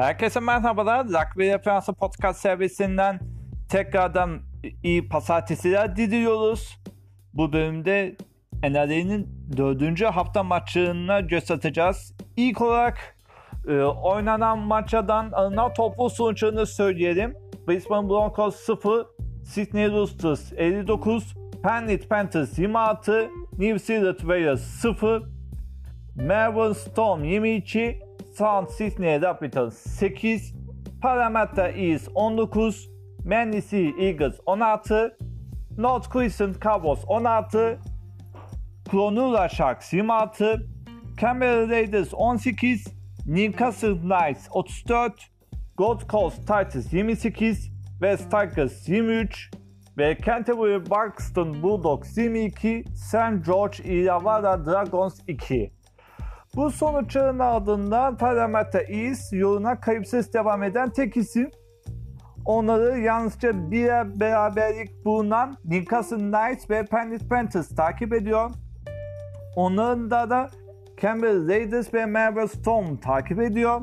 Herkese merhabalar. Rugby Referansı Podcast servisinden tekrardan iyi pazartesiler diliyoruz. Bu bölümde NRA'nın dördüncü hafta maçlarına göz atacağız. İlk olarak e, oynanan maçadan alınan toplu sonuçlarını söyleyelim. Brisbane Broncos 0, Sydney Roosters 59, Penrith Panthers 26, New Zealand Warriors 0, Melbourne Storm 22, South Sydney Rapids 8, Parramatta East 19, Manly Eagles 16, North Queensland Cowboys 16, Cronulla Sharks 26, Canberra Raiders 18, Newcastle Knights 34, Gold Coast Titans 28, West Tigers 23 ve Canterbury Buxton Bulldogs 22, St. George Illawarra Dragons 2. Bu sonuçların ardından Parramatta East yoluna kayıpsız devam eden tek isim. Onları yalnızca bir beraberlik bulunan Newcastle Knights ve Penrith Panthers takip ediyor. Onların da da Canberra Raiders ve Melbourne Storm takip ediyor.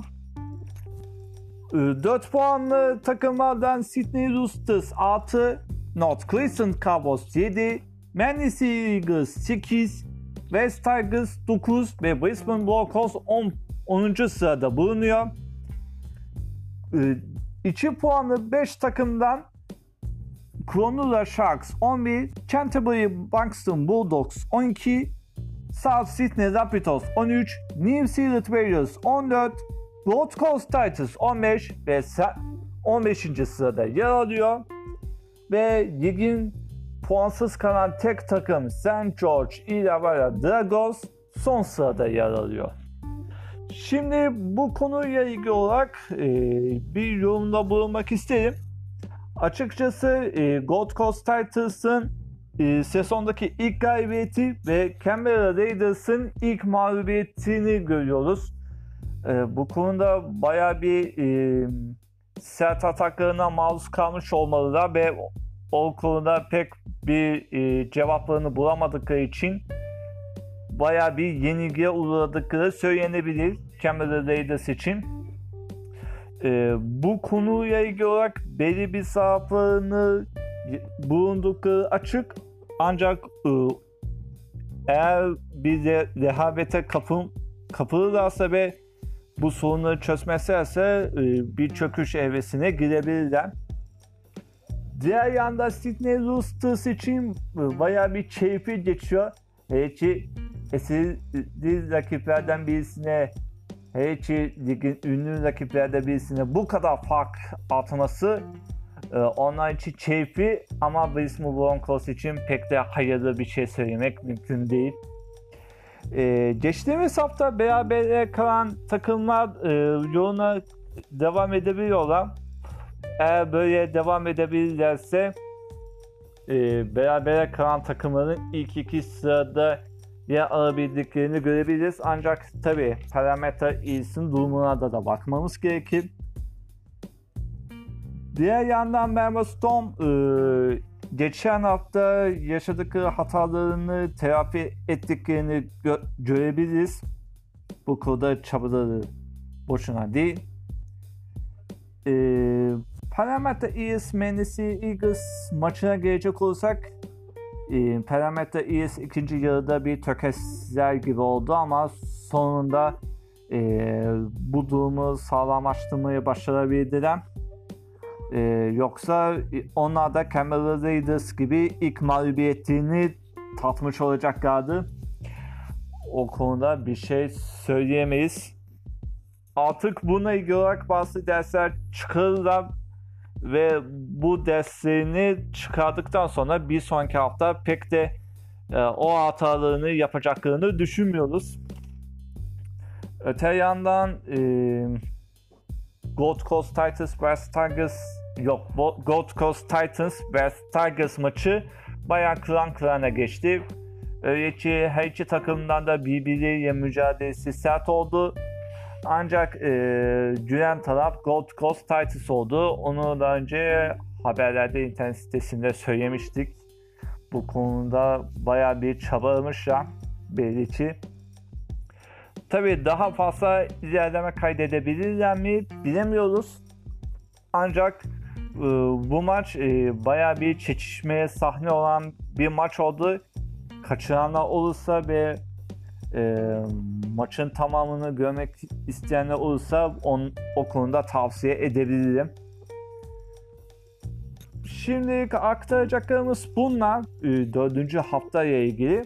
4 puanlı takımlardan Sydney Roosters 6, North Queensland Cowboys 7, Manly Eagles 8, West Tigers 9 ve Brisbane Broncos 10, 10. sırada bulunuyor. 2 puanlı 5 takımdan Cronulla Sharks 11, Canterbury Buxton Bulldogs 12, South Sydney Rapids 13, New Zealand Warriors 14, Gold Coast Titans 15 ve 15. sırada yer alıyor. Ve ligin puansız kalan tek takım St. George Illawarra Dragons son sırada yer alıyor. Şimdi bu konuyla ilgili olarak e, bir yorumda bulunmak isterim. Açıkçası e, Gold Coast Titans'ın e, sezondaki ilk galibiyeti ve Canberra Raiders'ın ilk mağlubiyetini görüyoruz. E, bu konuda baya bir e, sert ataklarına maruz kalmış olmalılar ve o konuda pek bir e, cevaplarını bulamadıkları için baya bir yenilgiye uğradıkları söylenebilir Canberra Raiders için. E, bu konuyla ilgili olarak belli bir zaaflarını bulundukları açık ancak e, eğer bir de rehavete kapım, kapılırlarsa ve bu sorunları çözmezlerse e, bir çöküş evresine girebilirler. Diğer yanda Sydney Roosters için baya bir keyfi geçiyor. Ki eski rakiplerden birisine hele ki ligin ünlü rakiplerden birisine bu kadar fark atması e, onlar için keyfi ama Brisbane Broncos için pek de hayırlı bir şey söylemek mümkün değil. Ee, geçtiğimiz hafta beraber kalan takımlar e, yoluna devam edebiliyorlar. Eğer böyle devam edebilirlerse e, beraber kalan takımların ilk iki sırada yer alabildiklerini görebiliriz. Ancak tabi parametre iyisinin durumuna da, da bakmamız gerekir. Diğer yandan Melbourne Storm e, geçen hafta yaşadıkları hatalarını telafi ettiklerini gö- görebiliriz. Bu konuda çabaları boşuna değil. Ee, Parramatta Eels Manly Eagles maçına gelecek olursak e, Parramatta Eels ikinci yarıda bir tökezler gibi oldu ama sonunda e, bu durumu sağlamlaştırmayı başarabildiler. Ee, yoksa onlar da Canberra Raiders gibi ilk mağlubiyetini tatmış olacaklardı. O konuda bir şey söyleyemeyiz. Artık buna ilgili olarak bazı dersler çıkarırlar ve bu derslerini çıkardıktan sonra bir sonraki hafta pek de e, o hatalarını yapacaklarını düşünmüyoruz. Öte yandan e, Gold Coast Titans vs Tigers yok Gold Coast Titans vs Tigers maçı bayağı kıran kırana geçti. Öyle ki her iki takımdan da birbiriyle mücadelesi sert oldu. Ancak e, gülen taraf Gold Coast Titans oldu. Onu daha önce haberlerde internet sitesinde söylemiştik. Bu konuda bayağı bir çabalamışlar belli ki. Tabii daha fazla ilerleme kaydedebilirler mi bilemiyoruz. Ancak e, bu maç e, baya bir çekişmeye sahne olan bir maç oldu. Kaçıranlar olursa ve e, maçın tamamını görmek isteyenler olursa on, o konuda tavsiye edebilirim. Şimdi aktaracaklarımız bunlar e, dördüncü haftaya ilgili.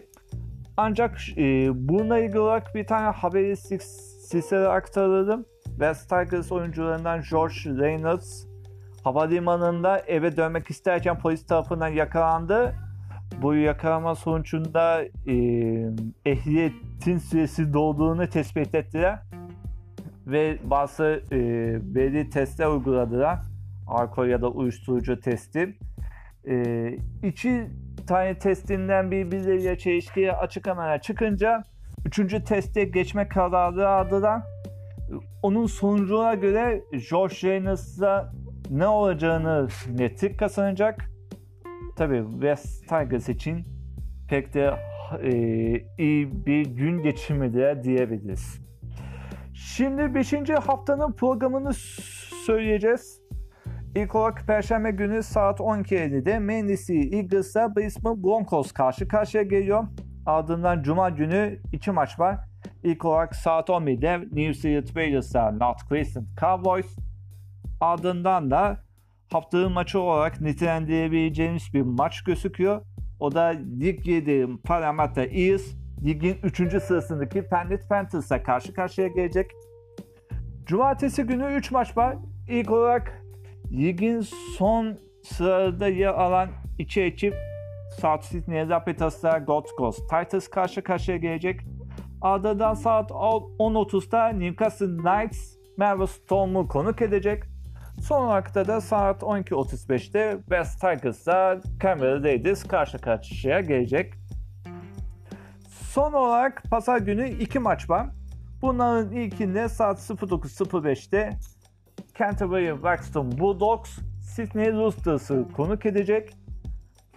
Ancak e, bununla ilgili olarak bir tane haberi sizlere aktardım. West Tigers oyuncularından George Reynolds havalimanında eve dönmek isterken polis tarafından yakalandı. Bu yakalama sonucunda e, ehliyetin süresi dolduğunu tespit ettiler. Ve bazı e, belli testler uyguladılar. Alkol ya da uyuşturucu testi. E, iki tane testinden birbirleriyle çelişkiye açıklamalar çıkınca üçüncü teste geçme kararı aldılar. Onun sonucuna göre George Reynolds'a ne olacağını netlik kazanacak. Tabi West Tigers için pek de e, iyi bir gün geçirmedi diyebiliriz. Şimdi 5. haftanın programını söyleyeceğiz. İlk olarak Perşembe günü saat 12.50'de Manly Eagles'la Brisbane Broncos karşı karşıya geliyor. Ardından Cuma günü iki maç var. İlk olarak saat 11'de New Zealand Raiders'la North Queensland Cowboys. Ardından da haftanın maçı olarak nitelendirebileceğimiz bir maç gözüküyor. O da Lig 7 Parramatta Eels ligin 3. sırasındaki Penrith Panthers'a karşı karşıya gelecek. Cumartesi günü 3 maç var. İlk olarak ligin son sırada yer alan iki ekip South Sydney Rapids'la Gold Coast Titans karşı karşıya gelecek. Ardından saat 10.30'da Newcastle Knights Melbourne Storm'u konuk edecek. Son olarak da saat 12.35'te West Tigers'la Canberra Raiders karşı karşıya gelecek. Son olarak pazar günü iki maç var. Bunların ilkinde saat 09.05'te Canterbury Wexton Bulldogs Sydney Roosters'ı konuk edecek.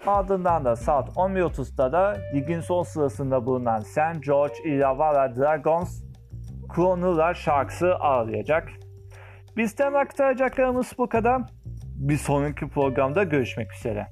Ardından da saat 11.30'da da ligin son sırasında bulunan St. George Illawarra Dragons Cronulla Sharks'ı ağırlayacak. Bizden aktaracaklarımız bu kadar. Bir sonraki programda görüşmek üzere.